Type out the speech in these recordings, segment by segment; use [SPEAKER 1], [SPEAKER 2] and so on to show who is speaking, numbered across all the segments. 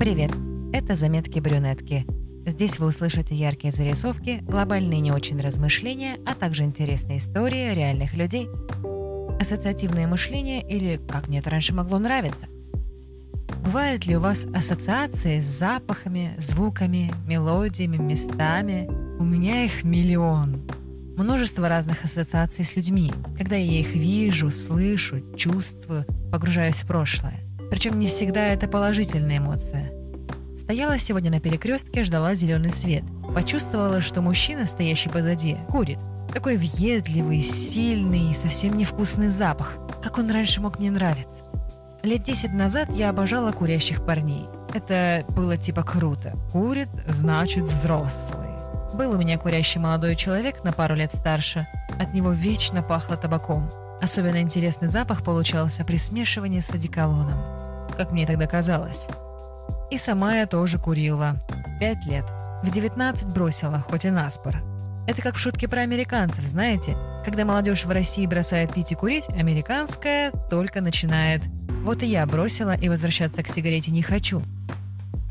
[SPEAKER 1] Привет! Это «Заметки брюнетки». Здесь вы услышите яркие зарисовки, глобальные не очень размышления, а также интересные истории реальных людей. Ассоциативное мышление или как мне это раньше могло нравиться. Бывают ли у вас ассоциации с запахами, звуками, мелодиями, местами? У меня их миллион. Множество разных ассоциаций с людьми, когда я их вижу, слышу, чувствую, погружаюсь в прошлое. Причем не всегда это положительная эмоция. Стояла сегодня на перекрестке, ждала зеленый свет. Почувствовала, что мужчина, стоящий позади, курит. Такой въедливый, сильный и совсем невкусный запах. Как он раньше мог мне нравиться. Лет десять назад я обожала курящих парней. Это было типа круто. Курит, значит взрослый. Был у меня курящий молодой человек на пару лет старше. От него вечно пахло табаком. Особенно интересный запах получался при смешивании с одеколоном. Как мне тогда казалось. И сама я тоже курила. Пять лет. В 19 бросила, хоть и наспор. Это как в шутке про американцев, знаете? Когда молодежь в России бросает пить и курить, американская только начинает. Вот и я бросила и возвращаться к сигарете не хочу.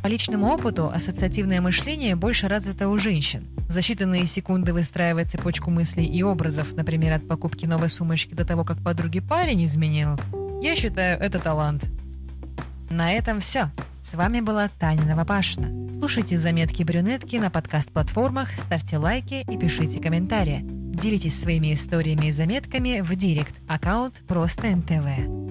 [SPEAKER 1] По личному опыту ассоциативное мышление больше развито у женщин. За считанные секунды выстраивать цепочку мыслей и образов, например, от покупки новой сумочки до того, как подруги парень изменил, я считаю это талант. На этом все. С вами была Таня Новопашина. Слушайте заметки брюнетки на подкаст-платформах, ставьте лайки и пишите комментарии. Делитесь своими историями и заметками в директ аккаунт Просто НТВ.